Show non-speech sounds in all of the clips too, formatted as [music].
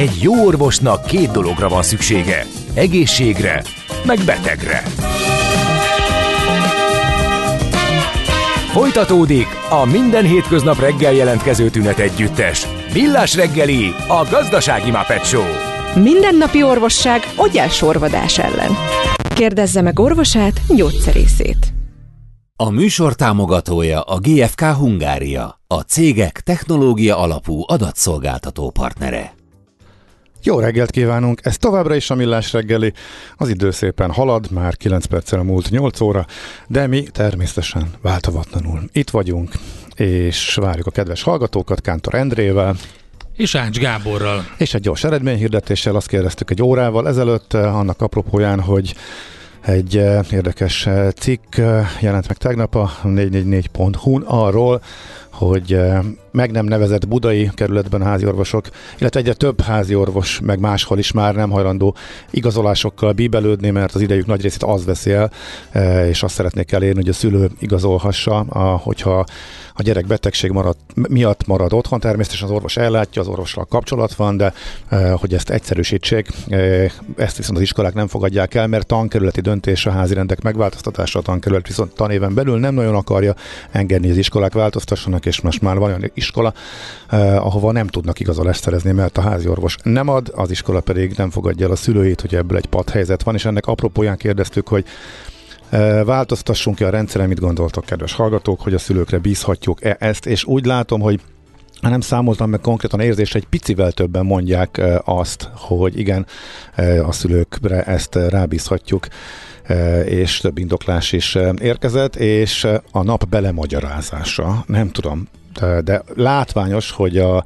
Egy jó orvosnak két dologra van szüksége. Egészségre, meg betegre. Folytatódik a minden hétköznap reggel jelentkező tünet együttes. Millás reggeli, a gazdasági Muppet Show. Mindennapi orvosság sorvadás ellen. Kérdezze meg orvosát, gyógyszerészét. A műsor támogatója a GFK Hungária, a cégek technológia alapú adatszolgáltató partnere. Jó reggelt kívánunk! Ez továbbra is a Millás reggeli. Az idő szépen halad, már 9 perccel múlt 8 óra, de mi természetesen változatlanul itt vagyunk, és várjuk a kedves hallgatókat Kántor Endrével. És Ács Gáborral. És egy gyors eredményhirdetéssel azt kérdeztük egy órával ezelőtt, eh, annak apropóján, hogy egy eh, érdekes eh, cikk jelent meg tegnap a 444.hu-n arról, hogy meg nem nevezett budai kerületben háziorvosok, illetve egyre több háziorvos, meg máshol is már nem hajlandó igazolásokkal bíbelődni, mert az idejük nagy részét az veszi el, és azt szeretnék elérni, hogy a szülő igazolhassa, hogyha a gyerek betegség marad, miatt marad otthon, természetesen az orvos ellátja, az orvossal kapcsolat van, de hogy ezt egyszerűsítsék, ezt viszont az iskolák nem fogadják el, mert tankerületi döntés a házirendek megváltoztatása, a tankerület viszont tanéven belül nem nagyon akarja engedni, az iskolák változtassanak, és most már van olyan iskola, eh, ahova nem tudnak igazolást szerezni, mert a házi orvos nem ad, az iskola pedig nem fogadja el a szülőit, hogy ebből egy padhelyzet van, és ennek apropóján kérdeztük, hogy eh, változtassunk ki a rendszeren, mit gondoltok, kedves hallgatók, hogy a szülőkre bízhatjuk-e ezt, és úgy látom, hogy nem számoltam meg konkrétan érzés, egy picivel többen mondják eh, azt, hogy igen, eh, a szülőkre ezt rábízhatjuk és több indoklás is érkezett, és a nap belemagyarázása, nem tudom, de látványos, hogy a,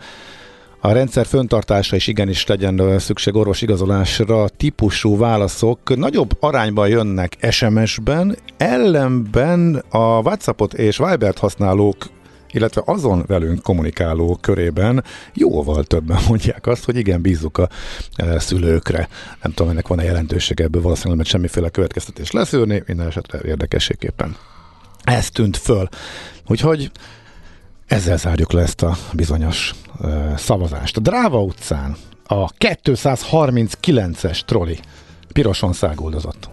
a rendszer föntartása is igenis legyen szükség orvos igazolásra, típusú válaszok. Nagyobb arányban jönnek SMS-ben, ellenben a WhatsAppot és Vibert használók illetve azon velünk kommunikáló körében jóval többen [laughs] mondják azt, hogy igen, bízzuk a e, szülőkre. Nem tudom, ennek van-e jelentőség ebből, valószínűleg mert semmiféle következtetés leszűrni, minden esetre érdekességképpen. Ez tűnt föl. Úgyhogy ezzel zárjuk le ezt a bizonyos uh, szavazást. A Dráva utcán a 239-es troli piroson száguldozott.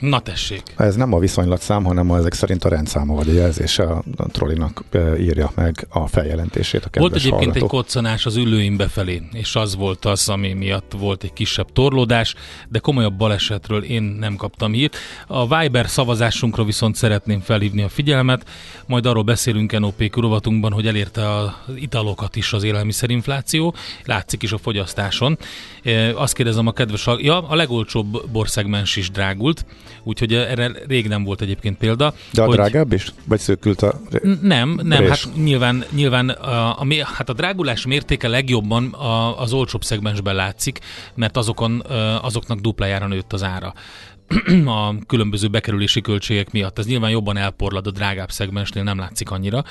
Na tessék. Ez nem a viszonylatszám, hanem ezek szerint a rendszáma vagy a jelzése a trollinak írja meg a feljelentését a Volt egyébként hallgatók. egy koccanás az ülőim befelé, és az volt az, ami miatt volt egy kisebb torlódás, de komolyabb balesetről én nem kaptam hírt. A Viber szavazásunkra viszont szeretném felhívni a figyelmet, majd arról beszélünk NOP kurovatunkban, hogy elérte az italokat is az élelmiszerinfláció, látszik is a fogyasztáson. Azt kérdezem a kedves, ja, a legolcsóbb borszegmens is drágult, úgyhogy erre rég nem volt egyébként példa. De a hogy... drágább is? Vagy szőkült a Nem, nem, rés? hát nyilván, nyilván a, a, hát a drágulás mértéke legjobban a, az olcsóbb szegmensben látszik, mert azokon, azoknak duplájára nőtt az ára. [clears throat] a különböző bekerülési költségek miatt. Ez nyilván jobban elporlad a drágább szegmensnél, nem látszik annyira,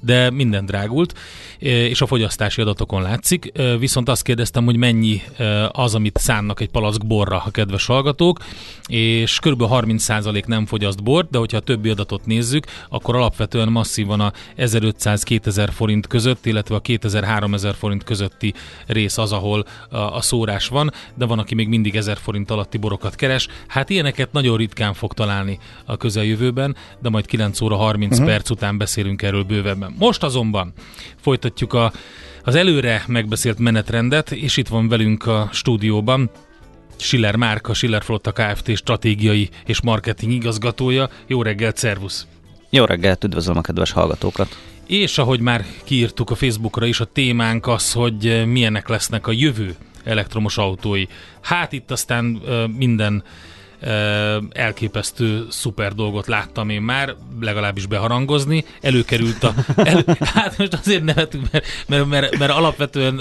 de minden drágult, e, és a fogyasztási adatokon látszik. E, viszont azt kérdeztem, hogy mennyi e, az, amit szánnak egy palack borra a kedves hallgatók, és kb. 30% nem fogyaszt bort, de hogyha a többi adatot nézzük, akkor alapvetően masszívan a 1500-2000 forint között, illetve a 2000-3000 forint közötti rész az, ahol a szórás van, de van, aki még mindig 1000 forint alatti borokat keres. Hát ilyeneket nagyon ritkán fog találni a közeljövőben, de majd 9 óra 30 uh-huh. perc után beszélünk erről bővebben. Most azonban folytatjuk a, az előre megbeszélt menetrendet, és itt van velünk a stúdióban Schiller Márka, Schiller Flotta Kft. stratégiai és marketing igazgatója. Jó reggelt, szervusz! Jó reggelt, üdvözlöm a kedves hallgatókat! És ahogy már kiírtuk a Facebookra is, a témánk az, hogy milyenek lesznek a jövő elektromos autói. Hát itt aztán minden elképesztő szuper dolgot láttam én már, legalábbis beharangozni. Előkerült a... [laughs] El, hát most azért nevetünk, mert, mert, mert, mert alapvetően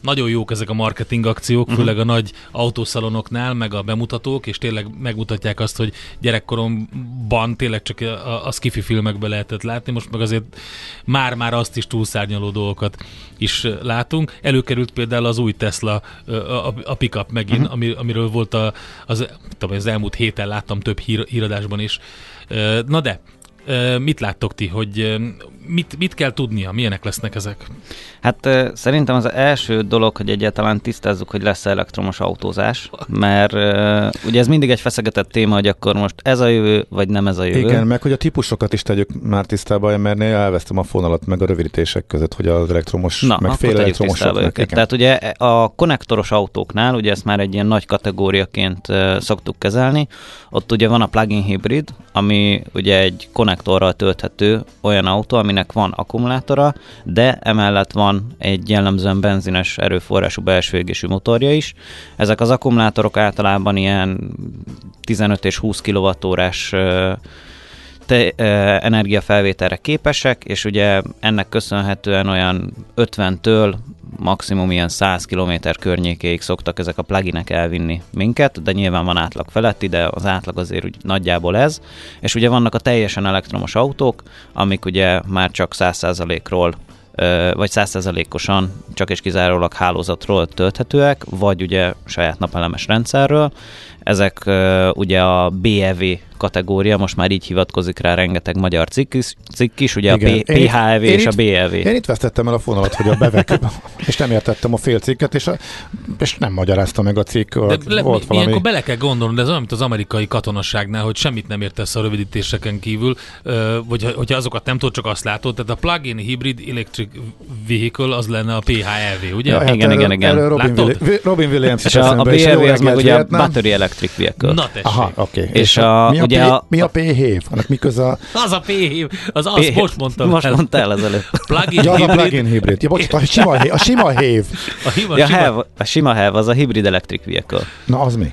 nagyon jók ezek a marketing akciók, uh-huh. főleg a nagy autószalonoknál, meg a bemutatók, és tényleg megmutatják azt, hogy gyerekkoromban tényleg csak a, a skifi filmekben lehetett látni, most meg azért már-már azt is túlszárnyaló dolgokat is látunk. Előkerült például az új Tesla, a, a, a pickup megint, uh-huh. ami, amiről volt a, az, tudom, az elmúlt héten láttam több hír, híradásban is. Na de, Mit láttok ti, hogy mit, mit kell tudnia, milyenek lesznek ezek? Hát szerintem az első dolog, hogy egyáltalán tisztázzuk, hogy lesz elektromos autózás, mert ugye ez mindig egy feszegetett téma, hogy akkor most ez a jövő, vagy nem ez a jövő. Igen, meg hogy a típusokat is tegyük már tisztába, mert elvesztem a fonalat meg a rövidítések között, hogy az elektromos, Na, meg fél elektromos. Tehát ugye a konnektoros autóknál, ugye ezt már egy ilyen nagy kategóriaként szoktuk kezelni, ott ugye van a plug-in hibrid, ami ugye egy konnektorral tölthető olyan autó, aminek van akkumulátora, de emellett van egy jellemzően benzines erőforrású belső égésű motorja is. Ezek az akkumulátorok általában ilyen 15 és 20 kWh-órás te, energiafelvételre képesek, és ugye ennek köszönhetően olyan 50-től maximum ilyen 100 km környékéig szoktak ezek a pluginek elvinni minket, de nyilván van átlag feletti, de az átlag azért úgy nagyjából ez. És ugye vannak a teljesen elektromos autók, amik ugye már csak 100%-ról vagy 100%-osan csak és kizárólag hálózatról tölthetőek, vagy ugye saját napelemes rendszerről. Ezek ugye a BEV kategória, most már így hivatkozik rá rengeteg magyar cikk is, cikk is ugye Igen. a P- PHEV én és itt, a BLV. Én itt vesztettem el a fonalat, hogy a bevek, [laughs] és nem értettem a fél cikket, és, a, és nem magyarázta meg a cikk. De le, volt valami... Ilyenkor bele kell gondolni, de ez olyan, mint az amerikai katonaságnál, hogy semmit nem értesz a rövidítéseken kívül, vagy hogyha azokat nem tudod, csak azt látod. Tehát a plug-in hybrid electric vehicle az lenne a PHEV, ugye? Ja, hát igen, igen, igen. Erről Robin, Willi, Robin Williams és a, a BLV az meg ugye a battery electric vehicle. Na tessék. Aha, oké. Okay. És, és a, mi a ugye a, mi a P-hév? Annak mi köze a... Az a P-hév, az az, P- most mondtam. Most el. mondta el az előtt. Plug-in ja, hibrid. a plug-in hibrid. Ja, bocs, a sima, hév, a sima hév. A, hima, ja, sima... Hev, a sima hev, az a hibrid electric vehicle. Na, az mi?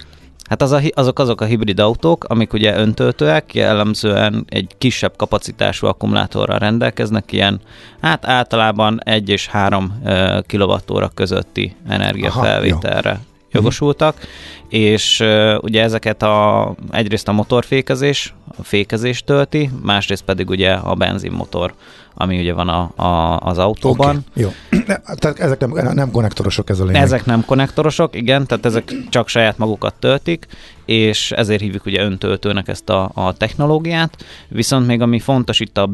Hát az a, azok azok a hibrid autók, amik ugye öntöltőek, jellemzően egy kisebb kapacitású akkumulátorral rendelkeznek, ilyen hát általában 1 és 3 kWh közötti energiafelvételre. Jogosultak, és uh, ugye ezeket a, egyrészt a motorfékezés, a fékezés tölti, másrészt pedig ugye a benzinmotor, ami ugye van a, a, az autóban. Okay, jó. Tehát ezek nem, nem konnektorosok ez a lényeg. Ezek nem konnektorosok, igen, tehát ezek csak saját magukat töltik, és ezért hívjuk ugye öntöltőnek ezt a, a technológiát, viszont még ami fontos itt a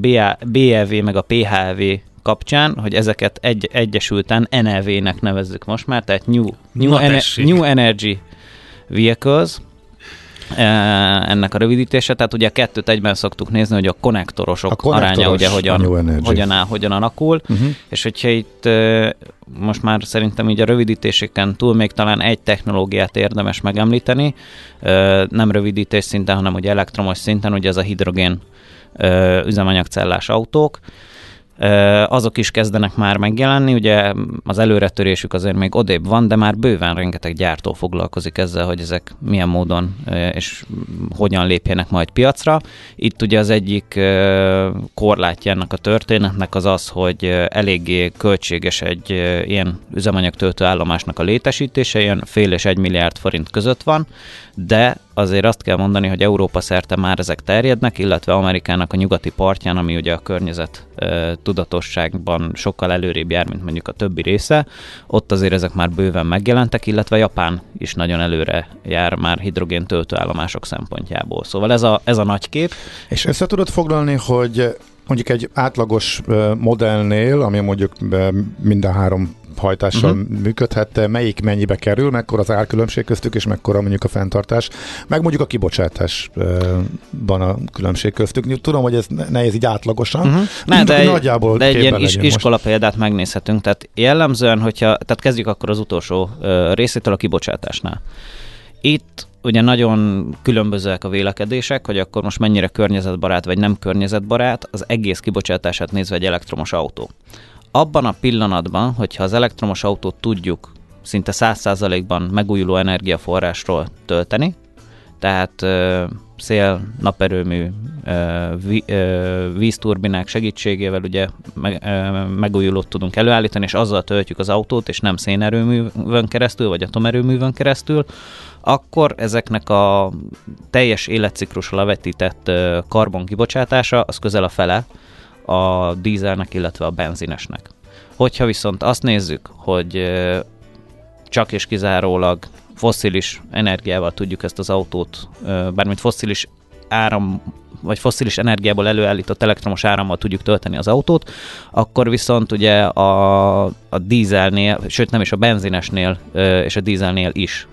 BLV meg a PHV kapcsán, hogy ezeket egy, egyesülten NEV-nek nevezzük most már, tehát New, New, Ener- New Energy Vehicles, e, ennek a rövidítése, tehát ugye a kettőt egyben szoktuk nézni, hogy a konnektorosok a aránya ugye hogyan, hogyan áll, hogyan alakul, uh-huh. és hogyha itt e, most már szerintem így a rövidítéseken túl még talán egy technológiát érdemes megemlíteni, e, nem rövidítés szinten, hanem ugye elektromos szinten, ugye ez a hidrogén üzemanyagcellás autók, azok is kezdenek már megjelenni, ugye az előretörésük azért még odébb van, de már bőven rengeteg gyártó foglalkozik ezzel, hogy ezek milyen módon és hogyan lépjenek majd piacra. Itt ugye az egyik korlátja ennek a történetnek az az, hogy eléggé költséges egy ilyen üzemanyagtöltő állomásnak a létesítése, ilyen fél és egy milliárd forint között van, de azért azt kell mondani, hogy Európa szerte már ezek terjednek, illetve Amerikának a nyugati partján, ami ugye a környezet e, tudatosságban sokkal előrébb jár, mint mondjuk a többi része, ott azért ezek már bőven megjelentek, illetve Japán is nagyon előre jár már hidrogén töltőállomások szempontjából. Szóval ez a, ez a nagy kép. És össze tudod foglalni, hogy mondjuk egy átlagos modellnél, ami mondjuk minden három hajtással uh-huh. működhet, melyik mennyibe kerül, mekkora az árkülönbség köztük, és mekkora mondjuk a fenntartás, meg mondjuk a kibocsátásban a különbség köztük. Tudom, hogy ez nehéz így átlagosan, uh-huh. Ne, de, egy, nagyjából de egy ilyen is, iskola példát megnézhetünk. Tehát jellemzően, hogyha, tehát kezdjük akkor az utolsó uh, részétől a kibocsátásnál. Itt ugye nagyon különbözőek a vélekedések, hogy akkor most mennyire környezetbarát vagy nem környezetbarát, az egész kibocsátását nézve egy elektromos autó abban a pillanatban, hogyha az elektromos autót tudjuk szinte 100%-ban megújuló energiaforrásról tölteni, tehát ö, szél, naperőmű, ö, ví, ö, vízturbinák segítségével ugye meg, ö, megújulót tudunk előállítani, és azzal töltjük az autót, és nem szénerőművön keresztül, vagy atomerőművön keresztül, akkor ezeknek a teljes életciklusra levetített karbon kibocsátása az közel a fele a dízelnek, illetve a benzinesnek. Hogyha viszont azt nézzük, hogy csak és kizárólag fosszilis energiával tudjuk ezt az autót, bármint fosszilis áram vagy foszilis energiából előállított elektromos árammal tudjuk tölteni az autót, akkor viszont ugye a, a dízelnél, sőt nem is a benzinesnél és a dízelnél is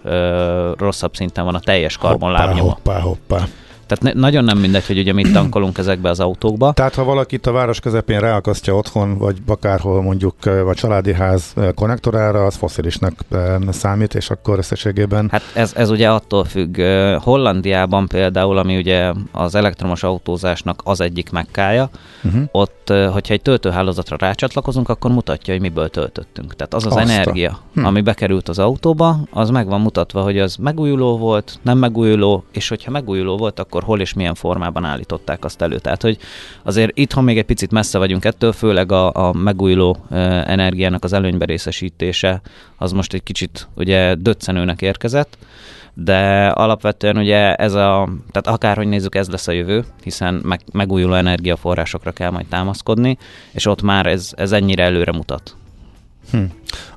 rosszabb szinten van a teljes karbonlábnyoma. Hoppá, hoppá, hoppá. Tehát ne, nagyon nem mindegy, hogy ugye mit tankolunk ezekbe az autókba. Tehát ha valakit a város közepén ráakasztja otthon, vagy akárhol mondjuk a családi ház konnektorára, az foszilisnak számít, és akkor összességében... Hát ez, ez ugye attól függ. Hollandiában például, ami ugye az elektromos autózásnak az egyik mekkája, uh-huh. ott, hogyha egy töltőhálózatra rácsatlakozunk, akkor mutatja, hogy miből töltöttünk. Tehát az az Azta. energia, hm. ami bekerült az autóba, az meg van mutatva, hogy az megújuló volt, nem megújuló, és hogyha megújuló volt, akkor hol és milyen formában állították azt elő. Tehát, hogy azért itthon még egy picit messze vagyunk ettől, főleg a, a megújuló energiának az előnybe részesítése az most egy kicsit ugye döccenőnek érkezett, de alapvetően ugye ez a, tehát akárhogy nézzük, ez lesz a jövő, hiszen meg, megújuló energiaforrásokra kell majd támaszkodni, és ott már ez, ez ennyire előre mutat. Hm.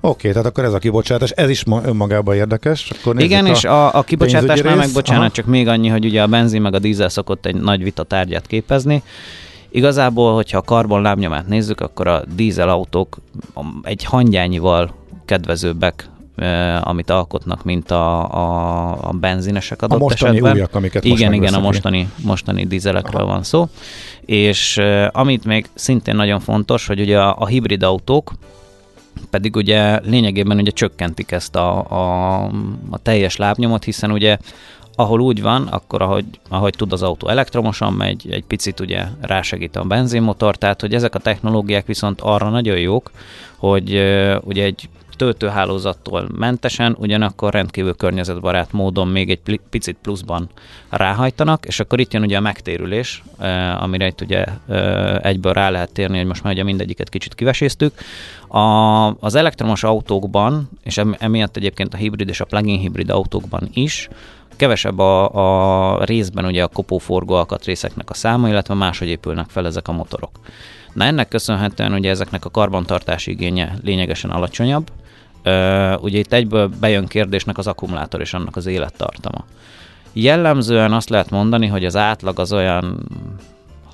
Oké, tehát akkor ez a kibocsátás, ez is ma, önmagában érdekes. Akkor Igen, a és a, a kibocsátásnál meg bocsánat, Aha. csak még annyi, hogy ugye a benzin meg a dízel szokott egy nagy vita tárgyát képezni. Igazából, hogyha a karbon lábnyomát nézzük, akkor a dízel autók egy hangyányival kedvezőbbek amit alkotnak, mint a, a, a benzinesek adott a mostani esetben. Újak, amiket igen, most igen, a mostani, mostani dízelekről Aha. van szó. És amit még szintén nagyon fontos, hogy ugye a, a hibrid autók, pedig ugye lényegében ugye csökkentik ezt a, a, a teljes lábnyomot, hiszen ugye ahol úgy van, akkor ahogy, ahogy tud az autó elektromosan megy, egy picit ugye rásegít a benzinmotor, tehát hogy ezek a technológiák viszont arra nagyon jók, hogy ugye egy töltőhálózattól mentesen, ugyanakkor rendkívül környezetbarát módon még egy picit pluszban ráhajtanak, és akkor itt jön ugye a megtérülés, amire itt ugye egyből rá lehet térni, hogy most már ugye mindegyiket kicsit kiveséztük. A, az elektromos autókban, és emiatt egyébként a hibrid és a plug-in hibrid autókban is, kevesebb a, a részben ugye a kopóforgó alkatrészeknek a száma, illetve máshogy épülnek fel ezek a motorok. Na ennek köszönhetően ugye ezeknek a karbantartási igénye lényegesen alacsonyabb, ugye itt egyből bejön kérdésnek az akkumulátor és annak az élettartama. Jellemzően azt lehet mondani, hogy az átlag az olyan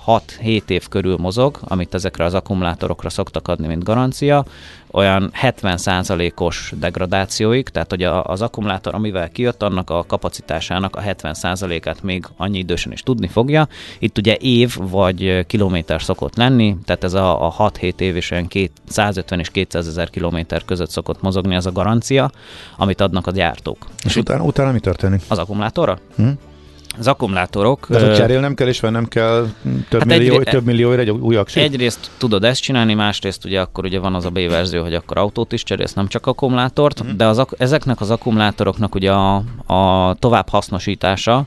6-7 év körül mozog, amit ezekre az akkumulátorokra szoktak adni, mint garancia, olyan 70%-os degradációig, tehát hogy az akkumulátor, amivel kijött, annak a kapacitásának a 70%-át még annyi idősen is tudni fogja. Itt ugye év vagy kilométer szokott lenni, tehát ez a, a 6-7 év és olyan 150 és 200 ezer kilométer között szokott mozogni ez a garancia, amit adnak a gyártók. És utána, utána mi történik? Az akkumulátorra? Hm? Az akkumulátorok... De hogy cserélnem kell, és nem kell több, hát millió, egy, több millióért egy új aksi? Egyrészt tudod ezt csinálni, másrészt ugye akkor ugye van az a B verzió, hogy akkor autót is cserélsz, nem csak akkumulátort, mm. de az, ezeknek az akkumulátoroknak ugye a, a tovább hasznosítása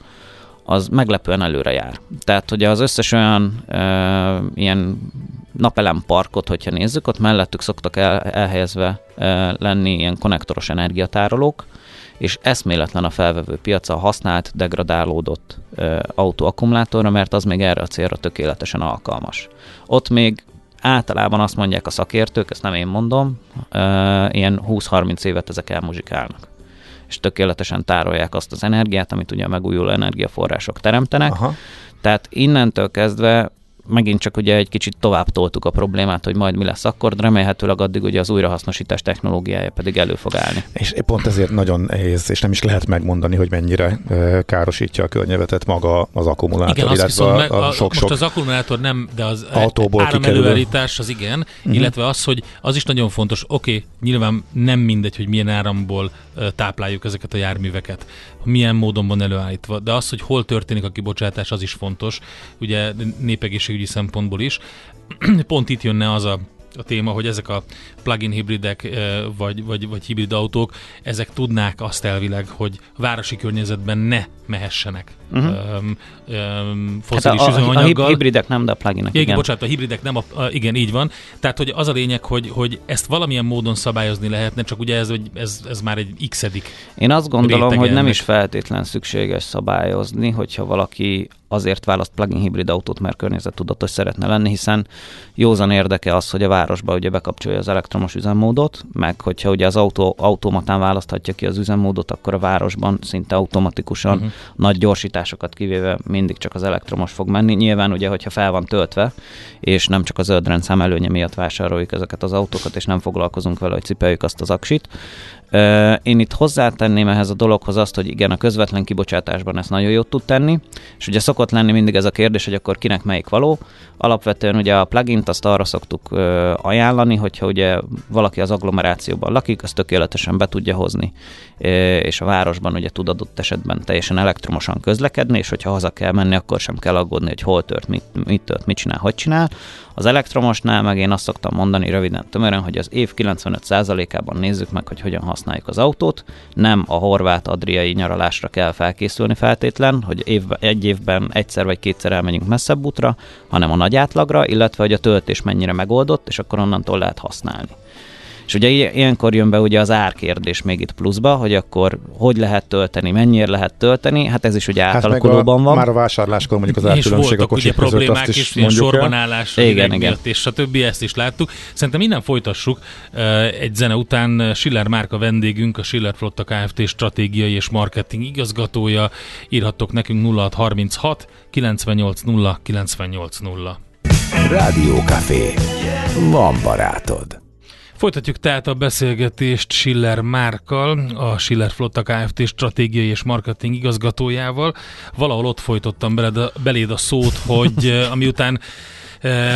az meglepően előre jár. Tehát ugye az összes olyan e, ilyen napelem parkot, hogyha nézzük, ott mellettük szoktak el, elhelyezve e, lenni ilyen konnektoros energiatárolók, és eszméletlen a felvevő piaca a használt, degradálódott e, autóakkumulátorra, mert az még erre a célra tökéletesen alkalmas. Ott még általában azt mondják a szakértők, ezt nem én mondom, e, ilyen 20-30 évet ezek elmuzsikálnak és tökéletesen tárolják azt az energiát, amit ugye a megújuló energiaforrások teremtenek. Aha. Tehát innentől kezdve megint csak ugye egy kicsit tovább toltuk a problémát, hogy majd mi lesz akkor, de remélhetőleg addig ugye az újrahasznosítás technológiája pedig elő fog állni. És pont ezért nagyon nehéz, és nem is lehet megmondani, hogy mennyire károsítja a környezetet maga az akkumulátor, igen, illetve a, meg, a, a sok, most az akkumulátor nem, de az áramelőállítás az igen, uh-huh. illetve az, hogy az is nagyon fontos, oké, okay, nyilván nem mindegy, hogy milyen áramból tápláljuk ezeket a járműveket, milyen módon van előállítva, de az, hogy hol történik a kibocsátás, az is fontos, ugye népegészségügyi szempontból is. [clears throat] Pont itt jönne az a a téma, hogy ezek a plug-in hibridek vagy, vagy, vagy hibrid autók, ezek tudnák azt elvileg, hogy városi környezetben ne mehessenek uh-huh. um, um, foszilis hát a, üzemanyaggal. A hibridek nem, de a pluginek igen. igen. Bocsánat, a hibridek nem, a, a, igen, így van. Tehát, hogy az a lényeg, hogy, hogy ezt valamilyen módon szabályozni lehetne, csak ugye ez, ez, ez már egy x-edik Én azt gondolom, hogy nem is feltétlen szükséges szabályozni, hogyha valaki azért választ plug-in hibrid autót, mert környezettudatos szeretne lenni, hiszen józan érdeke az, hogy a városba ugye bekapcsolja az elektromos üzemmódot, meg hogyha ugye az autó automatán választhatja ki az üzemmódot, akkor a városban szinte automatikusan uh-huh. nagy gyorsításokat kivéve mindig csak az elektromos fog menni. Nyilván ugye, hogyha fel van töltve, és nem csak az zöld rendszám előnye miatt vásároljuk ezeket az autókat, és nem foglalkozunk vele, hogy cipeljük azt az aksit, én itt hozzátenném ehhez a dologhoz azt, hogy igen, a közvetlen kibocsátásban ezt nagyon jót tud tenni, és ugye szokott lenni mindig ez a kérdés, hogy akkor kinek melyik való. Alapvetően ugye a plugin-t azt arra szoktuk ajánlani, hogyha ugye valaki az agglomerációban lakik, azt tökéletesen be tudja hozni, és a városban ugye tud adott esetben teljesen elektromosan közlekedni, és hogyha haza kell menni, akkor sem kell aggódni, hogy hol tört, mit, mit tört, mit csinál, hogy csinál. Az elektromosnál meg én azt szoktam mondani röviden tömören, hogy az év 95%-ában nézzük meg, hogy hogyan használjuk az autót. Nem a horvát adriai nyaralásra kell felkészülni feltétlen, hogy évben, egy évben egyszer vagy kétszer elmegyünk messzebb útra, hanem a nagy átlagra, illetve hogy a töltés mennyire megoldott, és akkor onnantól lehet használni. És ugye ilyenkor jön be ugye az árkérdés még itt pluszba, hogy akkor hogy lehet tölteni, mennyire lehet tölteni, hát ez is ugye hát átalakulóban van. Már a vásárláskor mondjuk az árkülönbség a kocsik között problémák azt is és sorbanállás, igen, igen. És a többi ezt is láttuk. Szerintem innen folytassuk. Egy zene után Schiller Márka vendégünk, a Schiller Flotta Kft. stratégiai és marketing igazgatója. Írhattok nekünk 0636 980 980. Rádió Café. Van barátod. Folytatjuk tehát a beszélgetést Schiller Márkkal, a Schiller Flotta Kft. stratégiai és marketing igazgatójával. Valahol ott folytottam beled beléd a szót, hogy amiután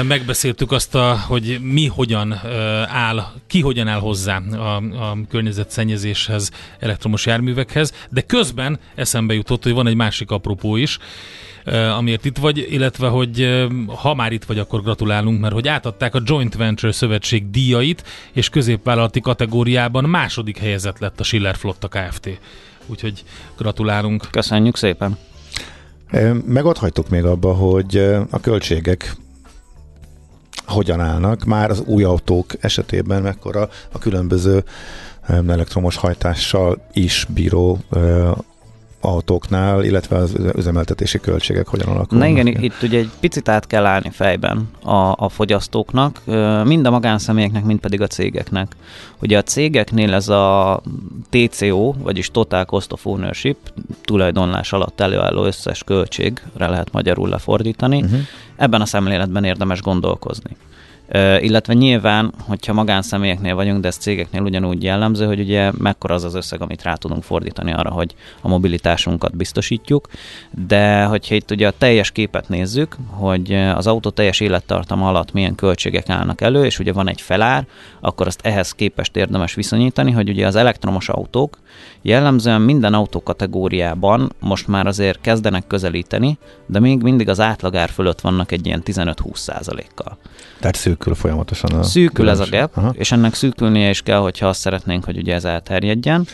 megbeszéltük azt, a, hogy mi hogyan áll, ki hogyan áll hozzá a, a környezetszennyezéshez, elektromos járművekhez, de közben eszembe jutott, hogy van egy másik apropó is, amiért itt vagy, illetve hogy ha már itt vagy, akkor gratulálunk, mert hogy átadták a Joint Venture Szövetség díjait, és középvállalati kategóriában második helyezett lett a Schiller Flotta Kft. Úgyhogy gratulálunk. Köszönjük szépen. Megadhatjuk még abba, hogy a költségek hogyan állnak, már az új autók esetében mekkora a különböző elektromos hajtással is bíró autóknál, illetve az üzemeltetési költségek hogyan alakulnak? Na igen, itt ugye egy picit át kell állni fejben a, a fogyasztóknak, mind a magánszemélyeknek, mind pedig a cégeknek. Ugye a cégeknél ez a TCO, vagyis Total Cost of Ownership, tulajdonlás alatt előálló összes költségre lehet magyarul lefordítani. Uh-huh. Ebben a szemléletben érdemes gondolkozni illetve nyilván, hogyha magánszemélyeknél vagyunk, de ez cégeknél ugyanúgy jellemző, hogy ugye mekkora az az összeg, amit rá tudunk fordítani arra, hogy a mobilitásunkat biztosítjuk, de hogyha itt ugye a teljes képet nézzük, hogy az autó teljes élettartama alatt milyen költségek állnak elő, és ugye van egy felár, akkor azt ehhez képest érdemes viszonyítani, hogy ugye az elektromos autók jellemzően minden autókategóriában most már azért kezdenek közelíteni, de még mindig az átlagár fölött vannak egy ilyen 15-20 százalékkal. Tehát szűkül folyamatosan a Szűkül ez a gap, Aha. és ennek szűkülnie is kell, hogyha azt szeretnénk, hogy ugye ez elterjedjen.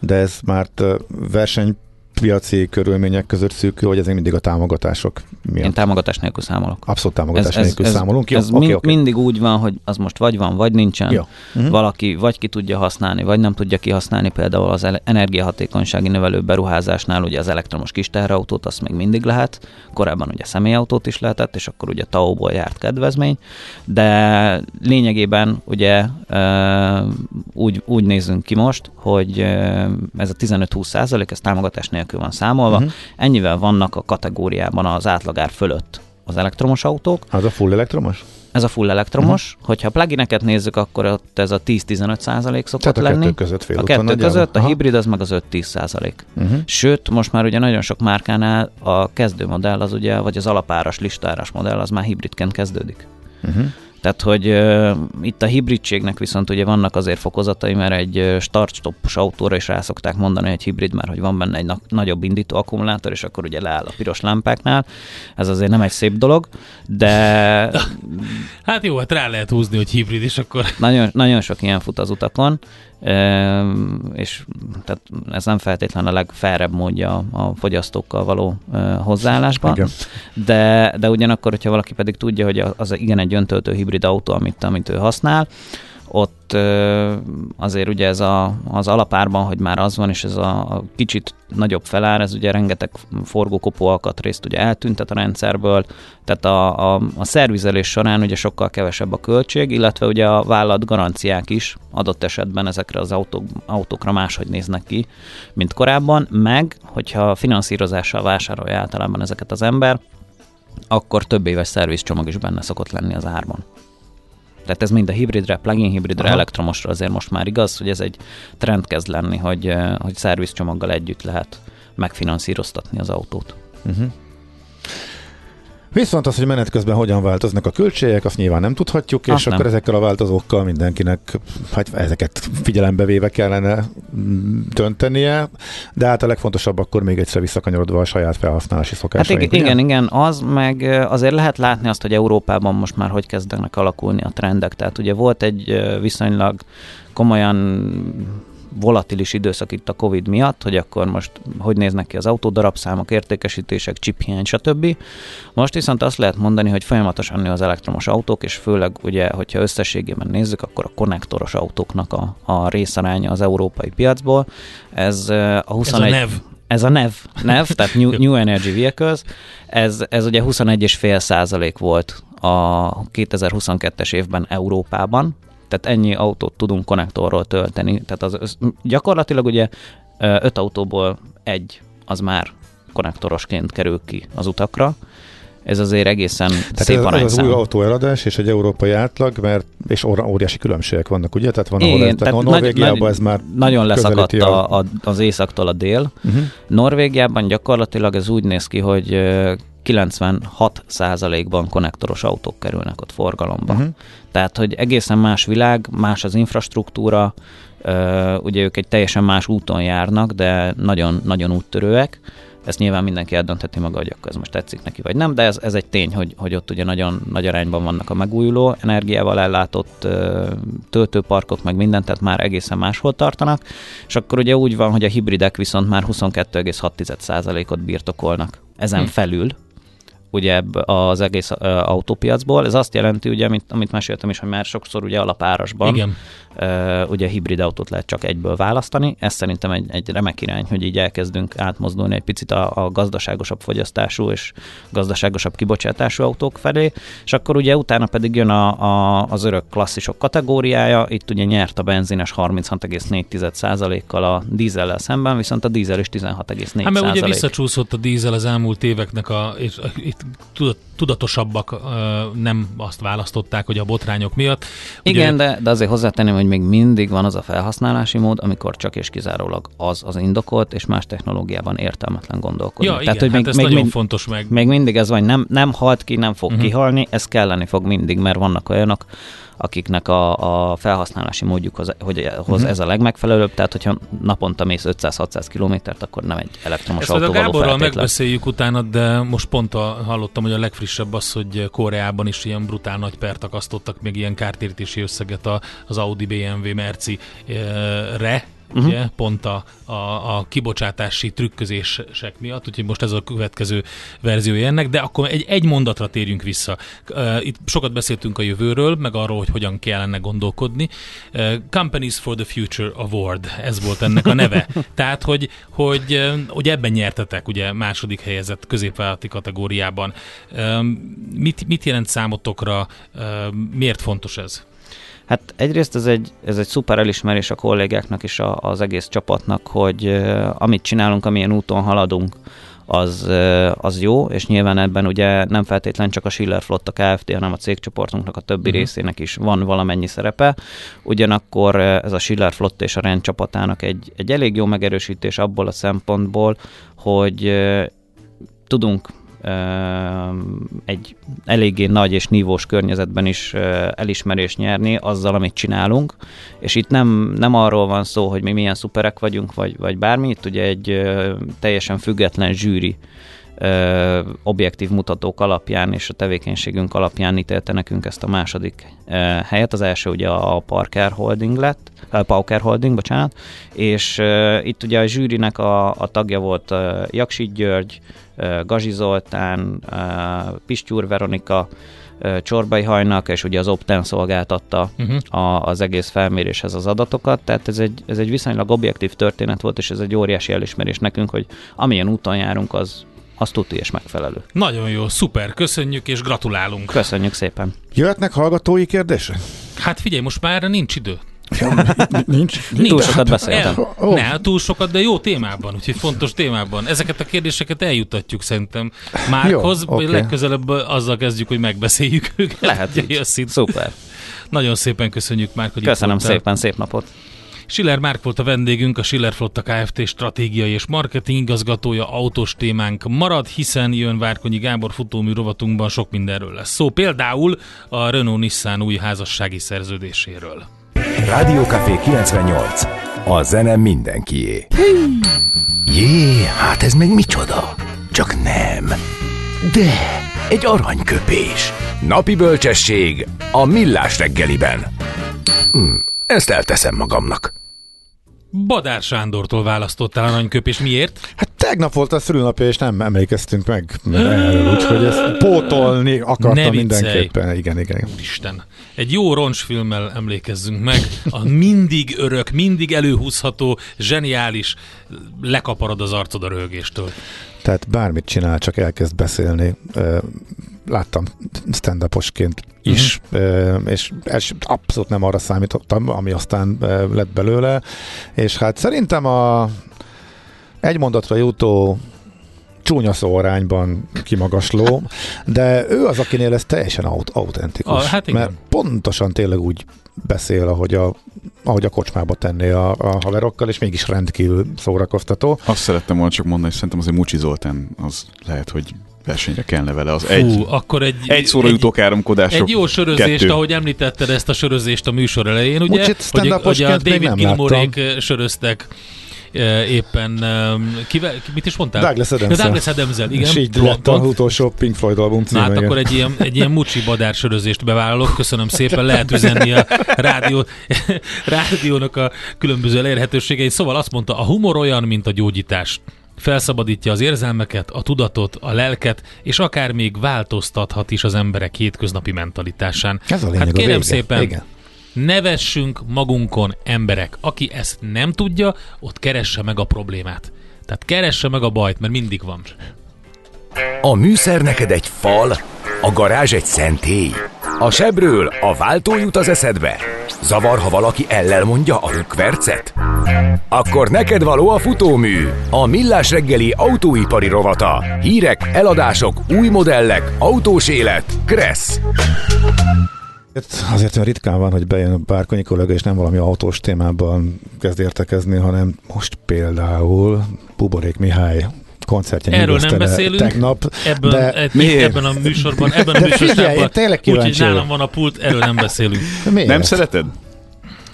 De ez már verseny piaci körülmények között szűkül, hogy ez még mindig a támogatások miatt? Én támogatás nélkül számolok. Abszolút támogatás ez, nélkül ez, számolunk. Jó, ez okay, mind, okay. mindig úgy van, hogy az most vagy van, vagy nincsen. Jó. Uh-huh. Valaki vagy ki tudja használni, vagy nem tudja kihasználni. Például az energiahatékonysági növelő beruházásnál ugye az elektromos kis teherautót azt még mindig lehet. Korábban ugye személyautót is lehetett, és akkor ugye TAO-ból járt kedvezmény. De lényegében ugye úgy, úgy nézünk ki most, hogy ez a 15-20 százalék, ez támogatás nélkül nélkül van számolva. Uh-huh. Ennyivel vannak a kategóriában az átlagár fölött az elektromos autók. Az a full elektromos? Ez a full elektromos. Uh-huh. Hogyha plugineket nézzük, akkor ott ez a 10-15 százalék szokott Tehát lenni. a kettő között fél A kettő között, a hibrid az meg az 5-10 százalék. Uh-huh. Sőt, most már ugye nagyon sok márkánál a kezdőmodell az ugye, vagy az alapáras, listáras modell az már hibridként kezdődik. Uh-huh. Tehát, hogy uh, itt a hibridségnek viszont ugye vannak azért fokozatai, mert egy start-stopos autóra is rá szokták mondani egy hibrid, mert hogy van benne egy na- nagyobb indító akkumulátor, és akkor ugye leáll a piros lámpáknál. Ez azért nem egy szép dolog, de... [laughs] hát jó, hát rá lehet húzni, hogy hibrid, és akkor... [laughs] Nagyon, nagyon sok ilyen fut az utakon, és tehát ez nem feltétlen a legfelrebb módja a fogyasztókkal való hozzáállásban, igen. de, de ugyanakkor, hogyha valaki pedig tudja, hogy az igen egy öntöltő hibrid autó, amit, amit ő használ, ott azért ugye ez a, az alapárban, hogy már az van, és ez a, a kicsit nagyobb felár, ez ugye rengeteg forgókopó alkatrészt ugye eltüntet a rendszerből, tehát a, a, a szervizelés során ugye sokkal kevesebb a költség, illetve ugye a vállalat garanciák is adott esetben ezekre az autók, autókra máshogy néznek ki, mint korábban, meg hogyha finanszírozással vásárolja általában ezeket az ember, akkor több éves szervizcsomag is benne szokott lenni az árban. Tehát ez mind a hibridre, plug-in hibridre, Aha. elektromosra azért most már igaz, hogy ez egy trend kezd lenni, hogy, hogy szervizcsomaggal együtt lehet megfinanszíroztatni az autót. Uh-huh. Viszont az, hogy menet közben hogyan változnak a költségek, azt nyilván nem tudhatjuk, azt és nem. akkor ezekkel a változókkal mindenkinek hát ezeket figyelembe véve kellene döntenie, de hát a legfontosabb akkor még egyszer visszakanyarodva a saját felhasználási szokásainkra. Hát igen, igen, az meg azért lehet látni azt, hogy Európában most már hogy kezdenek alakulni a trendek. Tehát ugye volt egy viszonylag komolyan volatilis időszak itt a Covid miatt, hogy akkor most hogy néznek ki az autódarabszámok, értékesítések, csiphiány, stb. Most viszont azt lehet mondani, hogy folyamatosan nő az elektromos autók, és főleg ugye, hogyha összességében nézzük, akkor a konnektoros autóknak a, a részaránya az európai piacból. Ez a 21... Ez a nev ez a NEV, NEV tehát New, New Energy Vehicles, ez, ez ugye 21,5 százalék volt a 2022-es évben Európában, tehát ennyi autót tudunk konnektorról tölteni. Tehát az, az gyakorlatilag ugye öt autóból egy az már konnektorosként kerül ki az utakra. Ez azért egészen Tehát szép ez, ez az új autó eladás és egy európai átlag, mert és óriási különbségek vannak, ugye? Tehát van, ahol Igen, ez, tehát Norvégiában nagy, ez már Nagyon leszakadt a, a, az északtól a dél. Uh-huh. Norvégiában gyakorlatilag ez úgy néz ki, hogy 96%-ban konnektoros autók kerülnek ott forgalomba. Uh-huh. Tehát, hogy egészen más világ, más az infrastruktúra, uh, ugye ők egy teljesen más úton járnak, de nagyon, nagyon úttörőek. Ezt nyilván mindenki eldöntheti maga, hogy akkor ez most tetszik neki, vagy nem, de ez, ez egy tény, hogy, hogy ott ugye nagyon nagy arányban vannak a megújuló energiával ellátott töltőparkok, meg mindent, tehát már egészen máshol tartanak, és akkor ugye úgy van, hogy a hibridek viszont már 22,6%-ot birtokolnak ezen hm. felül, ugye az egész autópiacból. Ez azt jelenti, ugye, amit, amit meséltem is, hogy már sokszor ugye alapárasban Igen. Ugye hibrid autót lehet csak egyből választani. Ez szerintem egy, egy remek irány, hogy így elkezdünk átmozdulni egy picit a, a gazdaságosabb fogyasztású és gazdaságosabb kibocsátású autók felé, és akkor ugye utána pedig jön a, a, az örök klasszisok kategóriája, itt ugye nyert a benzines 36,4%-kal a dízellel szemben, viszont a dízel is 16,4%. Hát mert ugye visszacsúszott a dízel az elmúlt éveknek a, és itt tudatosabbak nem azt választották, hogy a botrányok miatt. Ugye, Igen, de, de azért hozzátenném, hogy még mindig van az a felhasználási mód, amikor csak és kizárólag az az indokolt, és más technológiában értelmetlen gondolkodni. Ja, Tehát, igen, hogy még, hát ez még, nagyon még, fontos meg. Még mindig ez van, nem, nem halt ki, nem fog uh-huh. kihalni, ez kelleni fog mindig, mert vannak olyanok, akiknek a, a felhasználási módjukhoz hogy uh-huh. ez a legmegfelelőbb, tehát hogyha naponta mész 500-600 kilométert, akkor nem egy elektromos Ezt autó a Gáborral megbeszéljük utána, de most pont a, hallottam, hogy a legfrissebb az, hogy Koreában is ilyen brutál nagy pert akasztottak még ilyen kártérítési összeget az Audi, BMW, Merci-re, uh-huh. ugye, pont a, a, a kibocsátási trükközések miatt, úgyhogy most ez a következő verziója ennek, de akkor egy, egy mondatra térjünk vissza. Itt sokat beszéltünk a jövőről, meg arról, hogy hogyan kellene gondolkodni. Companies for the Future Award, ez volt ennek a neve. [laughs] Tehát, hogy, hogy, hogy ebben nyertetek, ugye második helyezett középvállalati kategóriában. Mit, mit jelent számotokra, miért fontos ez? Hát egyrészt ez egy, ez egy szuper elismerés a kollégáknak és a, az egész csapatnak, hogy uh, amit csinálunk, amilyen úton haladunk, az, uh, az jó, és nyilván ebben ugye nem feltétlen csak a Schiller Flotta Kft., hanem a cégcsoportunknak a többi uh-huh. részének is van valamennyi szerepe. Ugyanakkor ez a Schiller Flotta és a rend csapatának egy, egy elég jó megerősítés abból a szempontból, hogy uh, tudunk egy eléggé nagy és nívós környezetben is elismerést nyerni azzal, amit csinálunk, és itt nem, nem arról van szó, hogy mi milyen szuperek vagyunk, vagy, vagy bármi, itt ugye egy teljesen független zsűri ö, objektív mutatók alapján és a tevékenységünk alapján ítélte nekünk ezt a második ö, helyet. Az első ugye a Parker Holding lett, a Pauker Holding, bocsánat, és ö, itt ugye a zsűrinek a, a tagja volt ö, Jaksi György, ö, Gazi Zoltán, ö, Pistyúr Veronika, Csorbai hajnak, és ugye az Opten szolgáltatta uh-huh. a, az egész felméréshez az adatokat, tehát ez egy, ez egy viszonylag objektív történet volt, és ez egy óriási elismerés nekünk, hogy amilyen úton járunk, az, az tuti és megfelelő. Nagyon jó, szuper, köszönjük és gratulálunk. Köszönjük szépen. Jöhetnek hallgatói kérdések? Hát figyelj, most már nincs idő. Nincs. Nincs. Túl sokat beszéltem. El, oh. Ne, túl sokat, de jó témában, úgyhogy fontos témában. Ezeket a kérdéseket eljutatjuk szerintem Márkhoz, jó, okay. legközelebb azzal kezdjük, hogy megbeszéljük őket. Lehet Szuper. Nagyon szépen köszönjük Márk, hogy Köszönöm szépen, szép napot. Schiller Márk volt a vendégünk, a Schiller Flotta Kft. stratégiai és marketing igazgatója autós témánk marad, hiszen jön Várkonyi Gábor futómű rovatunkban sok mindenről lesz szó. Például a Renault-Nissan új házassági szerződéséről. Rádió Café 98. A zene mindenkié. Jé, hát ez meg micsoda? Csak nem. De, egy aranyköpés. Napi bölcsesség a millás reggeliben. Hm, ezt elteszem magamnak. Badár Sándortól választottál aranyköpés. Miért? Hát tegnap volt a szülőnapja, és nem emlékeztünk meg erről, úgyhogy ezt pótolni akartam mindenképpen. Igen, igen. Isten. Egy jó roncsfilmmel emlékezzünk meg. A mindig örök, mindig előhúzható, zseniális, lekaparod az arcod a röhögéstől. Tehát bármit csinál, csak elkezd beszélni. Láttam stand is, uh-huh. és, és abszolút nem arra számítottam, ami aztán lett belőle, és hát szerintem a egy mondatra jutó csúnya szó arányban kimagasló, de ő az, akinél ez teljesen aut- autentikus. Ah, hát mert pontosan tényleg úgy beszél, ahogy a, ahogy a kocsmába tenné a, a haverokkal, és mégis rendkívül szórakoztató. Azt szerettem volna csak mondani, hogy szerintem azért Mucsi Zoltán az lehet, hogy versenyre kellene vele. Az Fú, egy, akkor egy, egy szóra jutó káromkodások. Egy jó sörözést, kettő. ahogy említetted ezt a sörözést a műsor elején, ugye? hogy, hogy a David Gilmorék söröztek éppen, kivel, mit is mondtál? Douglas adams Douglas adams igen. És így lett a utolsó Pink Floyd album címe. Hát akkor egy ilyen, egy ilyen mucsi badár sörözést bevállalok, köszönöm szépen, lehet üzenni a rádió, [laughs] rádiónak a különböző elérhetőségeit. Szóval azt mondta, a humor olyan, mint a gyógyítás. Felszabadítja az érzelmeket, a tudatot, a lelket, és akár még változtathat is az emberek hétköznapi mentalitásán. Ez a lényeg, hát kérem a szépen, Igen nevessünk magunkon emberek. Aki ezt nem tudja, ott keresse meg a problémát. Tehát keresse meg a bajt, mert mindig van. A műszer neked egy fal, a garázs egy szentély. A sebről a váltó jut az eszedbe. Zavar, ha valaki ellel mondja a rükvercet? Akkor neked való a futómű, a millás reggeli autóipari rovata. Hírek, eladások, új modellek, autós élet, Kressz. Azért olyan ritkán van, hogy bejön bárkonyi kollega, és nem valami autós témában kezd értekezni, hanem most például Buborék Mihály koncertje Erről nem beszélünk tegnap. Ebben, de e, miért? ebben a műsorban, ebben a műsorban. Úgyhogy nálam van a pult, erről nem beszélünk. Miért? Nem szereted?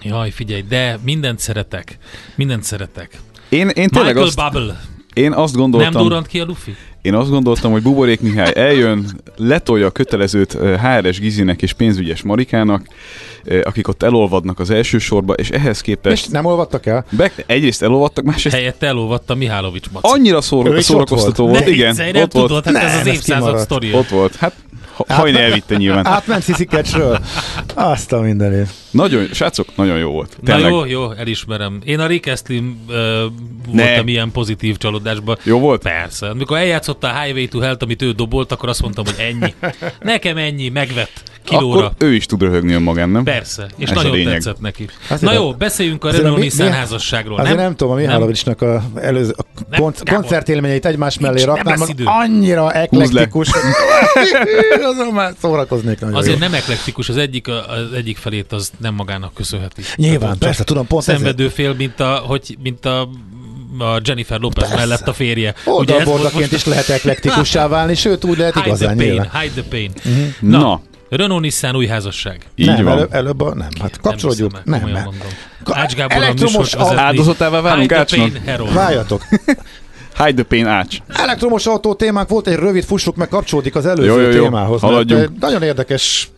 Jaj, figyelj, de mindent szeretek. Mindent szeretek. Én, én tényleg Michael azt... Bubble. Én azt gondoltam... Nem durrant ki a Luffy? Én azt gondoltam, hogy Buborék Mihály eljön, letolja a kötelezőt HRS Gizinek és pénzügyes Marikának, akik ott elolvadnak az első sorba, és ehhez képest... És nem olvadtak el? Be, egyrészt elolvadtak, másrészt... Helyette elolvadta Mihálovics Maci. Annyira szóra, szórakoztató volt, volt. igen. Nem ott tudod, volt. hát ez az évszázad sztoria. Ott volt. Hát Hajni elvitte nyilván. Átment Sziszikecsről. Azt a mindenét. Nagyon, srácok, nagyon jó volt. Tényleg. Na jó, jó, elismerem. Én a Rick Astley uh, voltam ilyen pozitív csalódásban. Jó volt? Persze. Amikor eljátszotta a Highway to Hell-t, amit ő dobolt, akkor azt mondtam, hogy ennyi. [laughs] Nekem ennyi, megvett kilóra. Akkor ő is tud röhögni önmagán, nem? Persze, és Ez nagyon tetszett neki. Azért Na jó, beszéljünk a Renault Nissan házasságról. Azért nem, nem tudom, a Mihálovicsnak a, előző, a konc- koncertélményeit egymás mellé raknám, annyira eklektikus. [laughs] Azon már szórakoznék nagyon Azért jó. nem eklektikus, az egyik, az egyik felét az nem magának köszönheti. Nyilván, persze, tudom, pont Szenvedő fél, mint a, hogy, mint a a Jennifer Lopez Persze. mellett a férje. Oldalbordaként is lehet eklektikussá válni, sőt úgy lehet hide igazán the pain, Hide the pain. Uh-huh. Na, Na, Renault Nissan új házasság. Így nem, van. Elő, előbb a, nem. Hát kapcsolódjuk. Nem, nem. nem. Ács Gábor a áldozatává válunk Ácsnak. Váljatok. Hide the pain ács. Elektromos autó témánk volt, egy rövid fussuk meg kapcsolódik az előző jó, jó, jó. témához. Haladjunk. Nagyon érdekes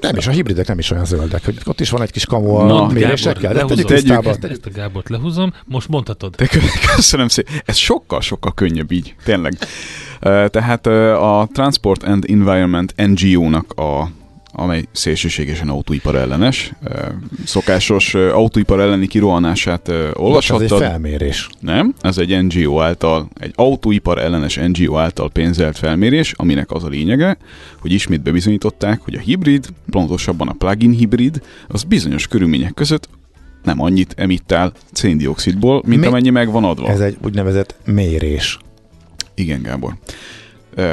Nem is, a hibridek nem is olyan zöldek, hogy ott is van egy kis kamu a Na, mérésekkel. Gábor, de tegyük lehúzom. tisztába. Ezt, ezt a Gábort lehúzom, most mondhatod. De kö- [laughs] köszönöm szépen. Ez sokkal-sokkal könnyebb így, tényleg. Ö, Tehát ö, a Transport and Environment NGO-nak a amely szélsőségesen autóipar ellenes. Szokásos autóipar elleni kirohanását ö, Ez egy olvashattad. felmérés. Nem, ez egy NGO által, egy autóipar ellenes NGO által pénzelt felmérés, aminek az a lényege, hogy ismét bebizonyították, hogy a hibrid, pontosabban a plug-in hibrid, az bizonyos körülmények között nem annyit emittál széndiokszidból, mint Mi? amennyi meg van adva. Ez egy úgynevezett mérés. Igen, Gábor.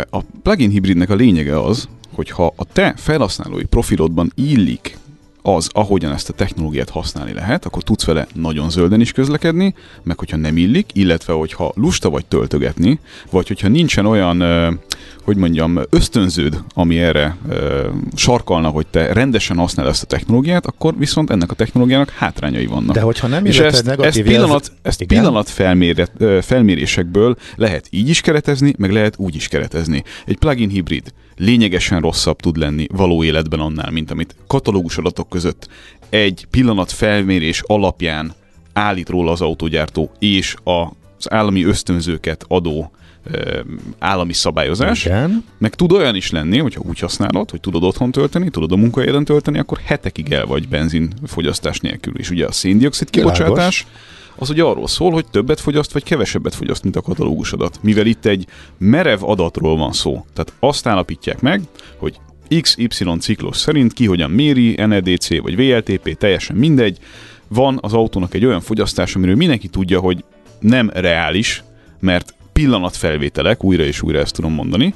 A plugin hibridnek a lényege az, hogy ha a te felhasználói profilodban illik az, ahogyan ezt a technológiát használni lehet, akkor tudsz vele nagyon zölden is közlekedni, meg hogyha nem illik, illetve hogyha lusta vagy töltögetni, vagy hogyha nincsen olyan, hogy mondjam, ösztönződ, ami erre sarkalna, hogy te rendesen használ ezt a technológiát, akkor viszont ennek a technológiának hátrányai vannak. De hogyha nem És ezt, negatív ezt, pillanat, jelz- ezt Igen? pillanat felméret, felmérésekből lehet így is keretezni, meg lehet úgy is keretezni. Egy plugin hibrid lényegesen rosszabb tud lenni való életben annál, mint amit katalógus adatok között egy pillanat felmérés alapján állít róla az autógyártó és az állami ösztönzőket adó állami szabályozás. Igen. Meg tud olyan is lenni, hogyha úgy használod, hogy tudod otthon tölteni, tudod a munkahelyen tölteni, akkor hetekig el vagy benzinfogyasztás nélkül. És ugye a széndiokszid kibocsátás az ugye arról szól, hogy többet fogyaszt, vagy kevesebbet fogyaszt, mint a katalógus adat. Mivel itt egy merev adatról van szó. Tehát azt állapítják meg, hogy XY ciklus szerint ki hogyan méri, NEDC vagy VLTP, teljesen mindegy, van az autónak egy olyan fogyasztás, amiről mindenki tudja, hogy nem reális, mert pillanatfelvételek, újra és újra ezt tudom mondani,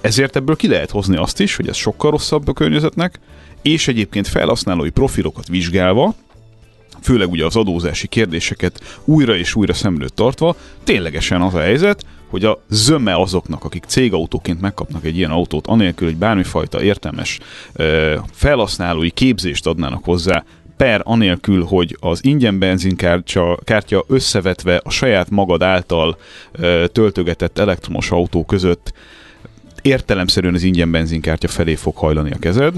ezért ebből ki lehet hozni azt is, hogy ez sokkal rosszabb a környezetnek, és egyébként felhasználói profilokat vizsgálva, főleg ugye az adózási kérdéseket újra és újra szem előtt tartva, ténylegesen az a helyzet, hogy a zöme azoknak, akik cégautóként megkapnak egy ilyen autót, anélkül, hogy bármifajta értelmes ö, felhasználói képzést adnának hozzá, per anélkül, hogy az ingyen benzinkártya kártya összevetve a saját magad által ö, töltögetett elektromos autó között értelemszerűen az ingyen benzinkártya felé fog hajlani a kezed,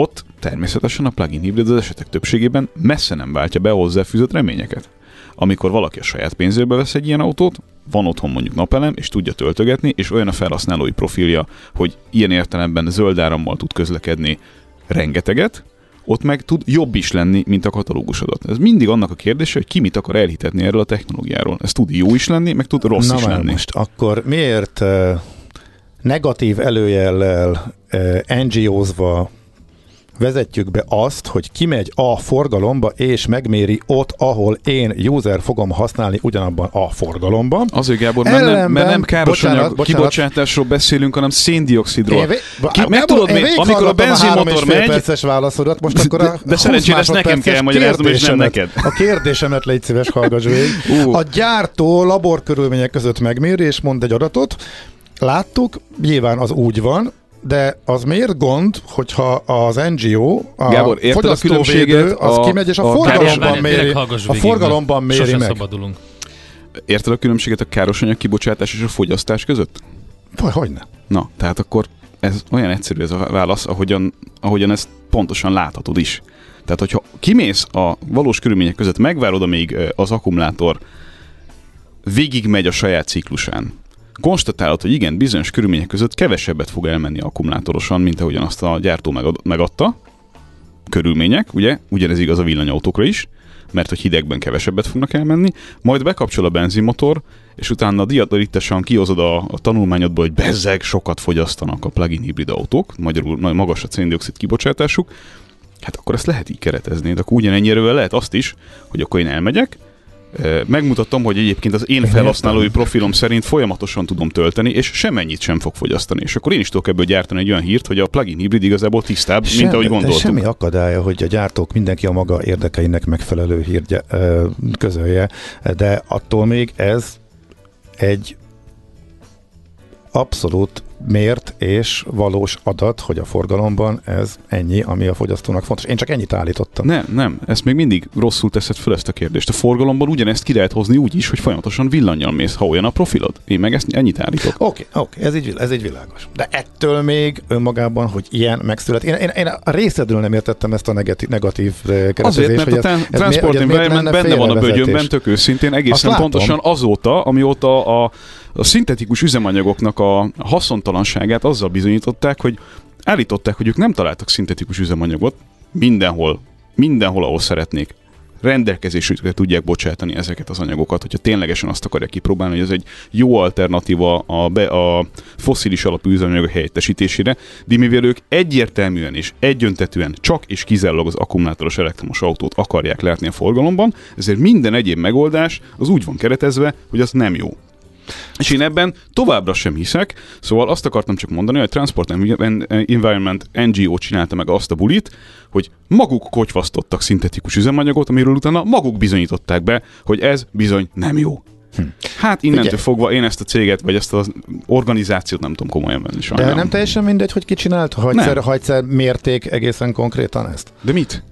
ott természetesen a plugin hibrid az esetek többségében messze nem váltja be a hozzáfűzött reményeket. Amikor valaki a saját pénzébe vesz egy ilyen autót, van otthon mondjuk napelem, és tudja töltögetni, és olyan a felhasználói profilja, hogy ilyen értelemben zöld árammal tud közlekedni rengeteget, ott meg tud jobb is lenni, mint a katalógus adat. Ez mindig annak a kérdése, hogy ki mit akar elhitetni erről a technológiáról. Ez tud jó is lenni, meg tud rossz Na is lenni. most akkor miért uh, negatív előjellel uh, NGO-zva vezetjük be azt, hogy kimegy a forgalomba és megméri ott, ahol én user fogom használni ugyanabban a forgalomban. Azért Gábor, mert nem, Ellenben- mert nem káros bocsánat, anyag bocsánat. kibocsátásról beszélünk, hanem széndiokszidról. Ki, meg tudod, én mi, amikor a benzinmotor fél megy, perces válaszodat, most akkor a De- de 20 szerencsére ezt nekem kell magyaráznom, és nem neked. A kérdésemet légy szíves, hallgass végig. Ú. A gyártó laborkörülmények között megméri, és mond egy adatot. Láttuk, nyilván az úgy van, de az miért gond, hogyha az NGO, a Gábor, érted a fogyasztóvédő, különbséget az a- kimegy, és a, a- forgalomban méri, a forgalomban méri meg. szabadulunk. érted a különbséget a káros anyag kibocsátás és a fogyasztás között? Hogy, hogyne? Na, tehát akkor ez olyan egyszerű ez a válasz, ahogyan, ahogyan ezt pontosan láthatod is. Tehát, hogyha kimész a valós körülmények között, megvárod, amíg az akkumulátor végigmegy a saját ciklusán, konstatálod, hogy igen, bizonyos körülmények között kevesebbet fog elmenni akkumulátorosan, mint ahogyan azt a gyártó megad- megadta. Körülmények, ugye? Ugyanez igaz a villanyautókra is, mert hogy hidegben kevesebbet fognak elmenni, majd bekapcsol a benzinmotor, és utána diadalitesen kihozod a, a tanulmányodból, hogy bezzeg sokat fogyasztanak a plug-in hibrid autók, magyarul nagy magas a széndiokszid kibocsátásuk, hát akkor ezt lehet így keretezni. De akkor ugyanennyire lehet azt is, hogy akkor én elmegyek, megmutatom, hogy egyébként az én felhasználói profilom szerint folyamatosan tudom tölteni, és semennyit sem fog fogyasztani. És akkor én is tudok ebből gyártani egy olyan hírt, hogy a plug-in hibrid igazából tisztább, mint ahogy gondoltuk. semmi akadálya, hogy a gyártók mindenki a maga érdekeinek megfelelő hírt közölje, de attól még ez egy abszolút mért és valós adat, hogy a forgalomban ez ennyi, ami a fogyasztónak fontos. Én csak ennyit állítottam. Nem, nem, ezt még mindig rosszul teszed fel ezt a kérdést. A forgalomban ugyanezt ki lehet hozni úgy is, hogy folyamatosan villannyal mész, ha olyan a profilod. Én meg ezt ennyit állítok. Oké, okay, oké, okay, ez, így, ez így világos. De ettől még önmagában, hogy ilyen megszület. Én, én, én a részedről nem értettem ezt a negatív, negatív Azért, mert a transport environment benne van a bőgyönben, tök őszintén, egészen pontosan azóta, amióta a a szintetikus üzemanyagoknak a haszontalanságát azzal bizonyították, hogy állították, hogy ők nem találtak szintetikus üzemanyagot mindenhol, mindenhol, ahol szeretnék rendelkezésükre tudják bocsátani ezeket az anyagokat, hogyha ténylegesen azt akarják kipróbálni, hogy ez egy jó alternatíva a, be, a foszilis alapú üzemanyagok helyettesítésére, de mivel ők egyértelműen és egyöntetűen csak és kizárólag az akkumulátoros elektromos autót akarják látni a forgalomban, ezért minden egyéb megoldás az úgy van keretezve, hogy az nem jó. És én ebben továbbra sem hiszek, szóval azt akartam csak mondani, hogy a Transport Environment NGO csinálta meg azt a bulit, hogy maguk kocsvasztottak szintetikus üzemanyagot, amiről utána maguk bizonyították be, hogy ez bizony nem jó. Hm. Hát innentől Ugye? fogva én ezt a céget, vagy ezt az organizációt nem tudom komolyan venni sajnálom. De nem teljesen mindegy, hogy ki csinált? Ha egyszer, ha egyszer mérték egészen konkrétan ezt? De mit?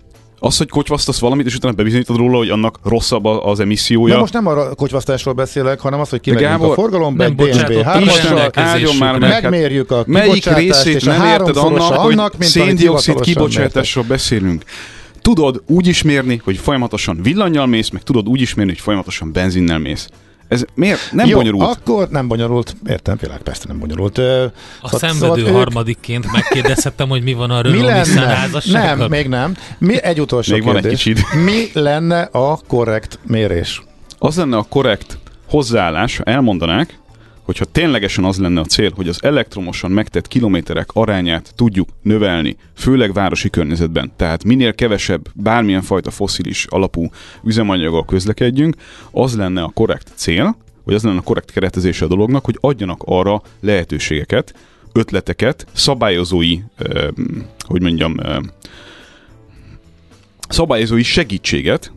Az, hogy kocsvasztasz valamit, és utána bebizonyítod róla, hogy annak rosszabb az emissziója. Na most nem a kocsvasztásról beszélek, hanem az, hogy kimegyünk a forgalomba egy BMW 3 már meg, megmérjük a Melyik részét és nem érted annak, annak hogy széndiokszid kibocsátásról beszélünk? Tudod úgy ismérni, hogy folyamatosan villanyjal mész, meg tudod úgy ismérni, hogy folyamatosan benzinnel mész. Ez miért nem Jó, bonyolult? akkor nem bonyolult. Értem, világ, persze nem bonyolult. A szóval, szenvedő szóval harmadikként megkérdezhettem, hogy mi van a mi lenne? Nem, még nem. Mi, egy utolsó még kérdés. Van egy kicsit. Mi lenne a korrekt mérés? Az lenne a korrekt hozzáállás, elmondanák, hogyha ténylegesen az lenne a cél, hogy az elektromosan megtett kilométerek arányát tudjuk növelni, főleg városi környezetben, tehát minél kevesebb bármilyen fajta foszilis alapú üzemanyaggal közlekedjünk, az lenne a korrekt cél, vagy az lenne a korrekt keretezése a dolognak, hogy adjanak arra lehetőségeket, ötleteket, szabályozói, eh, hogy mondjam, eh, szabályozói segítséget,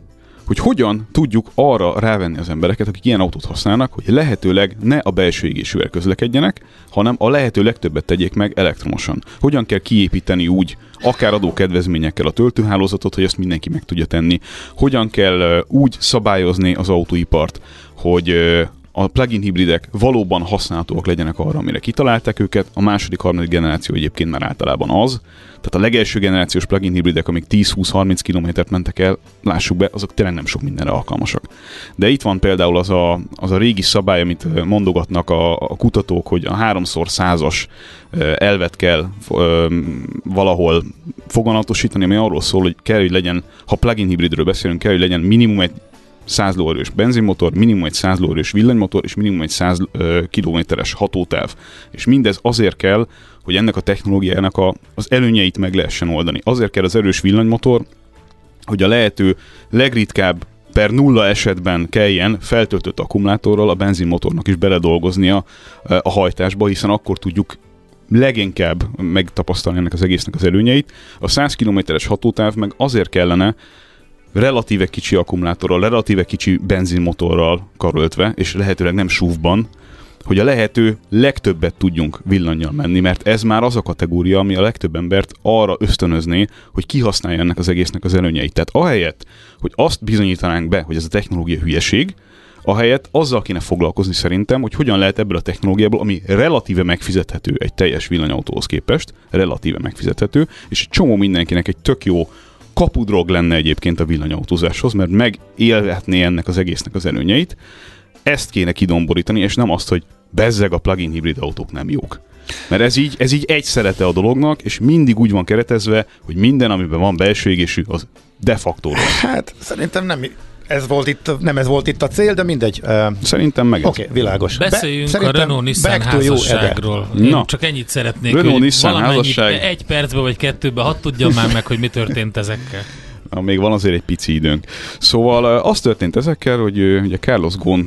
hogy hogyan tudjuk arra rávenni az embereket, akik ilyen autót használnak, hogy lehetőleg ne a belső égésűvel közlekedjenek, hanem a lehető legtöbbet tegyék meg elektromosan. Hogyan kell kiépíteni úgy, akár adókedvezményekkel a töltőhálózatot, hogy ezt mindenki meg tudja tenni. Hogyan kell úgy szabályozni az autóipart, hogy a plug-in hibridek valóban használhatóak legyenek arra, amire kitalálták őket. A második, harmadik generáció egyébként már általában az. Tehát a legelső generációs plug-in hibridek, amik 10-20-30 kilométert mentek el, lássuk be, azok tényleg nem sok mindenre alkalmasak. De itt van például az a, az a régi szabály, amit mondogatnak a, a kutatók, hogy a háromszor százas elvet kell valahol foganatosítani, ami arról szól, hogy kell, hogy legyen, ha plug-in hibridről beszélünk, kell, hogy legyen minimum egy 100 lóerős benzinmotor, minimum egy 100 lóerős villanymotor, és minimum egy 100 kilométeres hatótáv. És mindez azért kell, hogy ennek a technológiának a, az előnyeit meg lehessen oldani. Azért kell az erős villanymotor, hogy a lehető legritkább per nulla esetben kelljen feltöltött akkumulátorral a benzinmotornak is beledolgoznia a hajtásba, hiszen akkor tudjuk leginkább megtapasztalni ennek az egésznek az előnyeit. A 100 kilométeres hatótáv meg azért kellene, relatíve kicsi akkumulátorral, relatíve kicsi benzinmotorral karöltve, és lehetőleg nem súvban, hogy a lehető legtöbbet tudjunk villanyjal menni, mert ez már az a kategória, ami a legtöbb embert arra ösztönözné, hogy kihasználja ennek az egésznek az előnyeit. Tehát ahelyett, hogy azt bizonyítanánk be, hogy ez a technológia hülyeség, ahelyett azzal kéne foglalkozni szerintem, hogy hogyan lehet ebből a technológiából, ami relatíve megfizethető egy teljes villanyautóhoz képest, relatíve megfizethető, és egy csomó mindenkinek egy tök jó kapudrog lenne egyébként a villanyautózáshoz, mert megélhetné ennek az egésznek az előnyeit. Ezt kéne kidomborítani, és nem azt, hogy bezzeg a plug-in hibrid autók nem jók. Mert ez így, ez így egy szerete a dolognak, és mindig úgy van keretezve, hogy minden, amiben van belső égésű, az de facto rossz. Hát szerintem nem ez volt itt, nem ez volt itt a cél, de mindegy. Szerintem meg Oké, okay, világos. Beszéljünk Be, a Renault-Nissan házasságról. Én Na. csak ennyit szeretnék, Renault-Nissan házasság. egy percbe vagy kettőbe, hadd tudjam már meg, hogy mi történt ezekkel. [laughs] Na, még van azért egy pici időnk. Szóval az történt ezekkel, hogy ugye Carlos Ghosn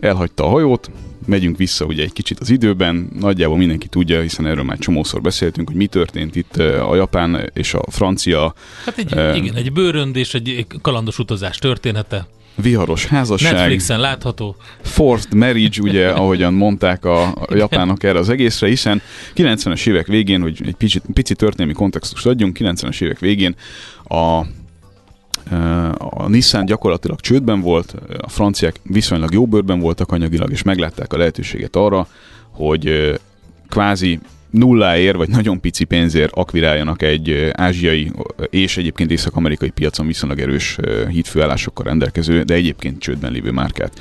elhagyta a hajót, megyünk vissza ugye egy kicsit az időben, nagyjából mindenki tudja, hiszen erről már csomószor beszéltünk, hogy mi történt itt a japán és a francia... Hát egy, uh, igen, egy bőrönd és egy kalandos utazás története. viharos házasság. Netflixen látható. Forced marriage, ugye, [laughs] ahogyan mondták a, a japánok erre az egészre, hiszen 90-es évek végén, hogy egy pici, pici történelmi kontextust adjunk, 90-es évek végén a a Nissan gyakorlatilag csődben volt, a franciák viszonylag jó bőrben voltak anyagilag, és meglátták a lehetőséget arra, hogy kvázi nulláért, vagy nagyon pici pénzért akviráljanak egy ázsiai és egyébként észak-amerikai piacon viszonylag erős hídfőállásokkal rendelkező, de egyébként csődben lévő márkát.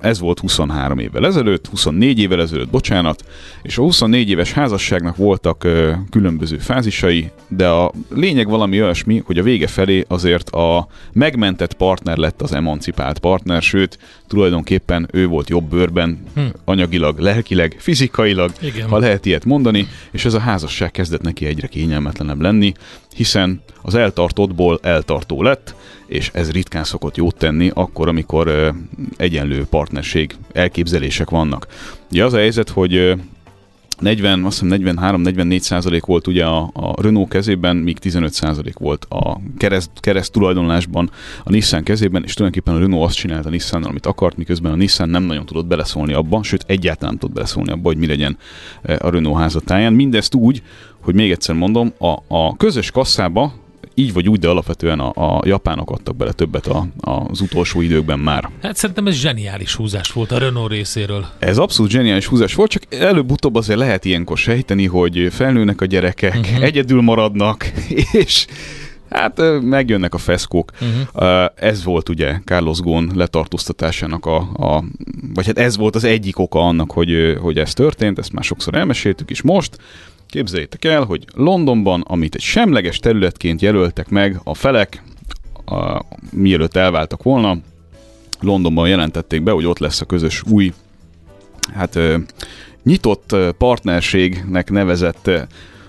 Ez volt 23 évvel ezelőtt, 24 évvel ezelőtt, bocsánat, és a 24 éves házasságnak voltak ö, különböző fázisai, de a lényeg valami olyasmi, hogy a vége felé azért a megmentett partner lett az emancipált partner, sőt, tulajdonképpen ő volt jobb bőrben, hm. anyagilag, lelkileg, fizikailag, Igen. ha lehet ilyet mondani, és ez a házasság kezdett neki egyre kényelmetlenebb lenni, hiszen az eltartottból eltartó lett, és ez ritkán szokott jót tenni, akkor, amikor egyenlő partnerség elképzelések vannak. Ugye az a helyzet, hogy 40, azt hiszem 43-44 százalék volt ugye a, a Renault kezében, míg 15 százalék volt a kereszt, kereszt tulajdonlásban a Nissan kezében, és tulajdonképpen a Renault azt csinálta a Nissan, amit akart, miközben a Nissan nem nagyon tudott beleszólni abba, sőt egyáltalán nem tudott beleszólni abba, hogy mi legyen a Renault házatáján. Mindezt úgy, hogy még egyszer mondom, a, a közös kasszába így vagy úgy, de alapvetően a, a japánok adtak bele többet a, a, az utolsó időkben már. Hát szerintem ez zseniális húzás volt a Renault részéről. Ez abszolút zseniális húzás volt, csak előbb-utóbb azért lehet ilyenkor sejteni, hogy felnőnek a gyerekek, uh-huh. egyedül maradnak, [laughs] és Hát megjönnek a feszkók. Uh-huh. Ez volt ugye Carlos Ghosn letartóztatásának a, a, vagy hát ez volt az egyik oka annak, hogy, hogy ez történt, ezt már sokszor elmeséltük is most. Képzeljétek el, hogy Londonban, amit egy semleges területként jelöltek meg a felek, a, mielőtt elváltak volna, Londonban jelentették be, hogy ott lesz a közös új, hát nyitott partnerségnek nevezett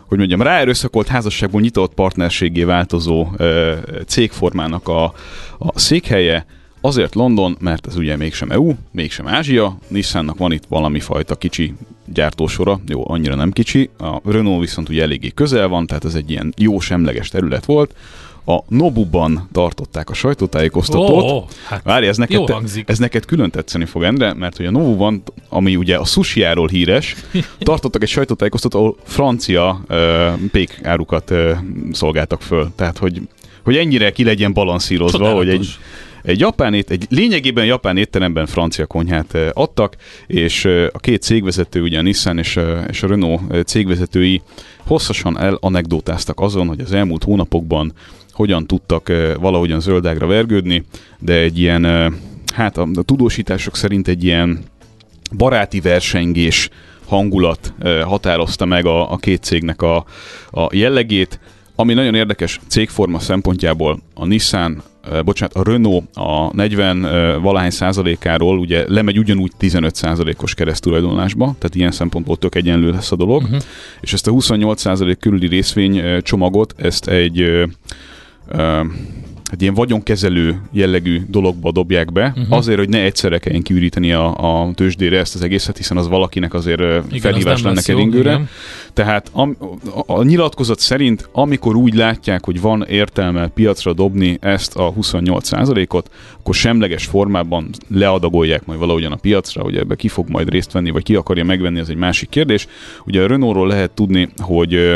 hogy mondjam, ráerőszakolt házasságból nyitott partnerségé változó cégformának a, a székhelye, Azért London, mert ez ugye mégsem EU, mégsem Ázsia, Nissannak van itt valami fajta kicsi gyártósora, jó, annyira nem kicsi, a Renault viszont ugye eléggé közel van, tehát ez egy ilyen jó semleges terület volt, a Nobuban tartották a sajtótájékoztatót. Oh, oh, hát Várj, ez neked, te, ez neked külön tetszeni fog, Endre, mert hogy a Nobuban, ami ugye a sushiáról híres, [laughs] tartottak egy sajtótájékoztatót, ahol francia uh, pékárukat uh, szolgáltak föl. Tehát, hogy, hogy ennyire ki legyen balanszírozva, Csodálatos. hogy egy egy japán ét, egy lényegében japán étteremben francia konyhát adtak, és a két cégvezető, ugye a Nissan és a, és a Renault cégvezetői hosszasan elanekdotáztak azon, hogy az elmúlt hónapokban hogyan tudtak valahogyan zöldágra vergődni, de egy ilyen, hát a, a tudósítások szerint egy ilyen baráti versengés hangulat határozta meg a, a két cégnek a, a jellegét, ami nagyon érdekes cégforma szempontjából a Nissan bocsánat, a Renault a 40 valahány százalékáról ugye lemegy ugyanúgy 15 százalékos keresztulajdonlásba, tehát ilyen szempontból tök egyenlő lesz a dolog, uh-huh. és ezt a 28 százalék körüli részvény csomagot, ezt egy egy ilyen vagyonkezelő jellegű dologba dobják be, uh-huh. azért, hogy ne egyszerre kelljen kiüríteni a, a tőzsdére ezt az egészet, hiszen az valakinek azért igen, felhívás lenne keringőre. Tehát a, a, a nyilatkozat szerint, amikor úgy látják, hogy van értelme piacra dobni ezt a 28%-ot, akkor semleges formában leadagolják majd valahogyan a piacra, hogy ebbe ki fog majd részt venni, vagy ki akarja megvenni, az egy másik kérdés. Ugye a Renaultról lehet tudni, hogy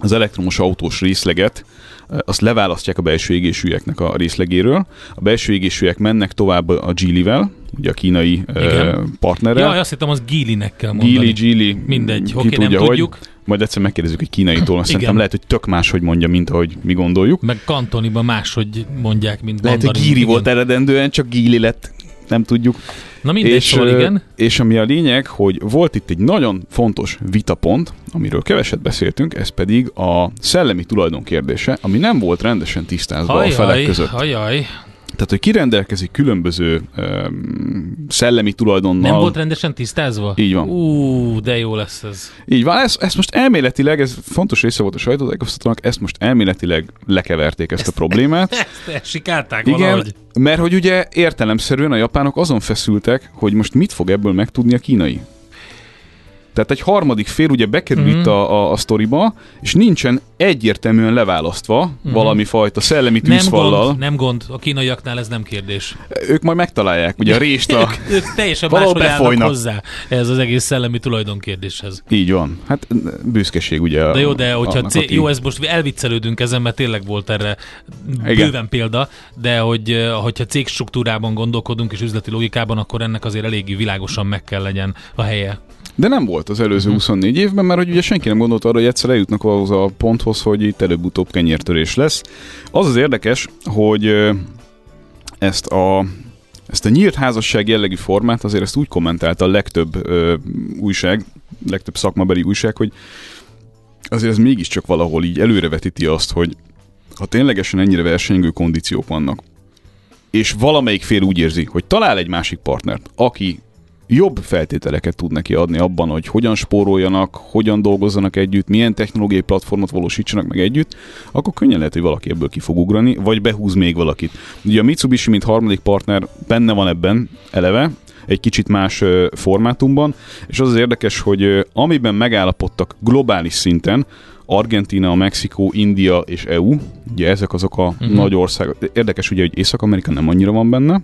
az elektromos autós részleget azt leválasztják a belső égésűeknek a részlegéről. A belső égésűek mennek tovább a Geely-vel, ugye a kínai Igen. partnerrel. Ja, azt hittem, az Geely-nek kell mondani. Geely, Geely. Mindegy, oké, okay, nem hogy. tudjuk. Majd egyszer megkérdezzük egy kínaitól, szerintem lehet, hogy tök más, hogy mondja, mint ahogy mi gondoljuk. Meg kantoniban hogy mondják, mint Lehet, hogy Gíri volt eredendően, csak Gíli lett, nem tudjuk. Na mindegy, és, szóval igen. És ami a lényeg, hogy volt itt egy nagyon fontos vitapont, amiről keveset beszéltünk, ez pedig a szellemi tulajdon kérdése, ami nem volt rendesen tisztázva hajjaj, a felek között. Hajjaj. Tehát, hogy kirendelkezik különböző um, szellemi tulajdonnal. Nem volt rendesen tisztázva? Így van. Ú, de jó lesz ez. Így van, ezt, ezt most elméletileg, ez fontos része volt a sajtótájékoztatónak, ezt most elméletileg lekeverték ezt, ezt a problémát. [laughs] Ezt elsikálták Igen, valahogy. mert hogy ugye értelemszerűen a japánok azon feszültek, hogy most mit fog ebből megtudni a kínai. Tehát egy harmadik fél ugye bekerül mm-hmm. itt a, a, a sztoriba, és nincsen egyértelműen leválasztva mm-hmm. valami fajta szellemi tűzfallal. Nem gond, nem gond, a kínaiaknál ez nem kérdés. Ők majd megtalálják, ugye a rést a... [laughs] ők, ők teljesen máshogy állnak hozzá ez az egész szellemi tulajdonkérdéshez. Így van. Hát büszkeség ugye. De jó, de hogyha annak, c- aki... jó, ez most elviccelődünk ezen, mert tényleg volt erre Igen. bőven példa, de hogy hogyha cégstruktúrában gondolkodunk és üzleti logikában, akkor ennek azért eléggé világosan meg kell legyen a helye. De nem volt az előző 24 mhm. évben, mert hogy ugye senki nem gondolt arra, hogy egyszer eljutnak ahhoz a ponthoz, hogy itt előbb-utóbb kenyértörés lesz. Az az érdekes, hogy ezt a ezt a nyílt házasság jellegű formát azért ezt úgy kommentálta a legtöbb ö, újság, legtöbb szakmabeli újság, hogy azért ez mégiscsak valahol így előrevetíti azt, hogy ha ténylegesen ennyire versenyző kondíciók vannak, és valamelyik fél úgy érzi, hogy talál egy másik partnert, aki jobb feltételeket tud neki adni abban, hogy hogyan spóroljanak, hogyan dolgozzanak együtt, milyen technológiai platformot valósítsanak meg együtt, akkor könnyen lehet, hogy valaki ebből ki fog ugrani, vagy behúz még valakit. Ugye a Mitsubishi, mint harmadik partner benne van ebben eleve, egy kicsit más formátumban, és az az érdekes, hogy amiben megállapodtak globális szinten, Argentina, Mexikó, India és EU, ugye ezek azok a uh-huh. nagy országok. Érdekes ugye, hogy Észak-Amerika nem annyira van benne,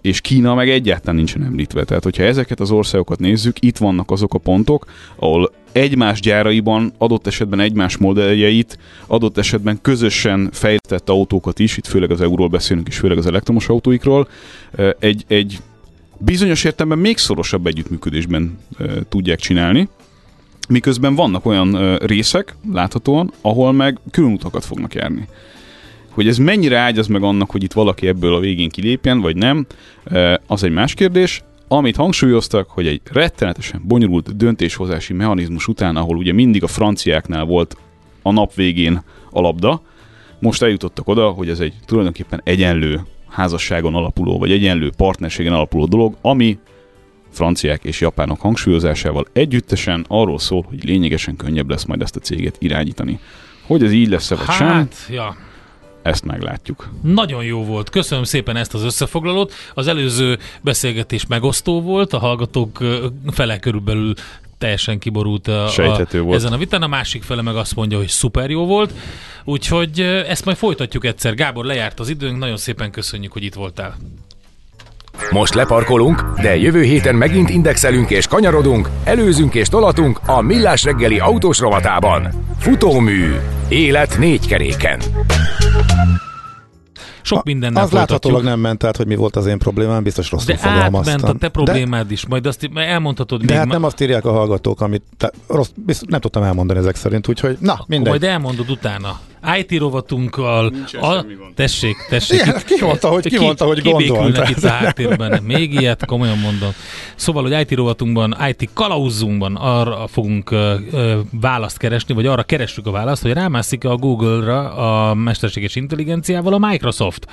és Kína meg egyáltalán nincsen említve. Tehát, hogyha ezeket az országokat nézzük, itt vannak azok a pontok, ahol egymás gyáraiban, adott esetben egymás modelljeit, adott esetben közösen fejlesztett autókat is, itt főleg az euróról beszélünk, és főleg az elektromos autóikról, egy, egy bizonyos értelemben még szorosabb együttműködésben tudják csinálni, miközben vannak olyan részek, láthatóan, ahol meg külön utakat fognak járni. Hogy ez mennyire ágyaz meg annak, hogy itt valaki ebből a végén kilépjen, vagy nem, az egy más kérdés. Amit hangsúlyoztak, hogy egy rettenetesen bonyolult döntéshozási mechanizmus után, ahol ugye mindig a franciáknál volt a nap végén a labda, most eljutottak oda, hogy ez egy tulajdonképpen egyenlő házasságon alapuló, vagy egyenlő partnerségen alapuló dolog, ami franciák és japánok hangsúlyozásával együttesen arról szól, hogy lényegesen könnyebb lesz majd ezt a céget irányítani. Hogy ez így lesz-e vagy hát, sem, ja. Ezt meglátjuk. Nagyon jó volt. Köszönöm szépen ezt az összefoglalót. Az előző beszélgetés megosztó volt, a hallgatók fele körülbelül teljesen kiborult a, a, volt. ezen a vitán, a másik fele meg azt mondja, hogy szuper jó volt. Úgyhogy ezt majd folytatjuk egyszer. Gábor, lejárt az időnk, nagyon szépen köszönjük, hogy itt voltál. Most leparkolunk, de jövő héten megint indexelünk és kanyarodunk, előzünk és tolatunk a Millás reggeli autós rovatában. Futómű. Élet négy keréken. Sok mindennel Az láthatólag nem ment át, hogy mi volt az én problémám, biztos rosszul De átment a te problémád de, is, majd azt elmondhatod. De még hát ma... nem azt írják a hallgatók, amit te, rossz, biztos, nem tudtam elmondani ezek szerint, úgyhogy na, mindegy. Majd elmondod utána. IT rovatunkkal. A, tessék, tessék. Igen, ki mondta, hogy, ki, mondta, hogy gondolt. itt a háttérben. Még ilyet, komolyan mondom. Szóval, hogy IT rovatunkban, IT kalauzunkban arra fogunk uh, választ keresni, vagy arra keressük a választ, hogy rámászik a Google-ra a mesterséges intelligenciával a Microsoft.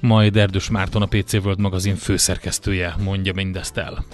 Majd Erdős Márton, a PC World magazin főszerkesztője mondja mindezt el.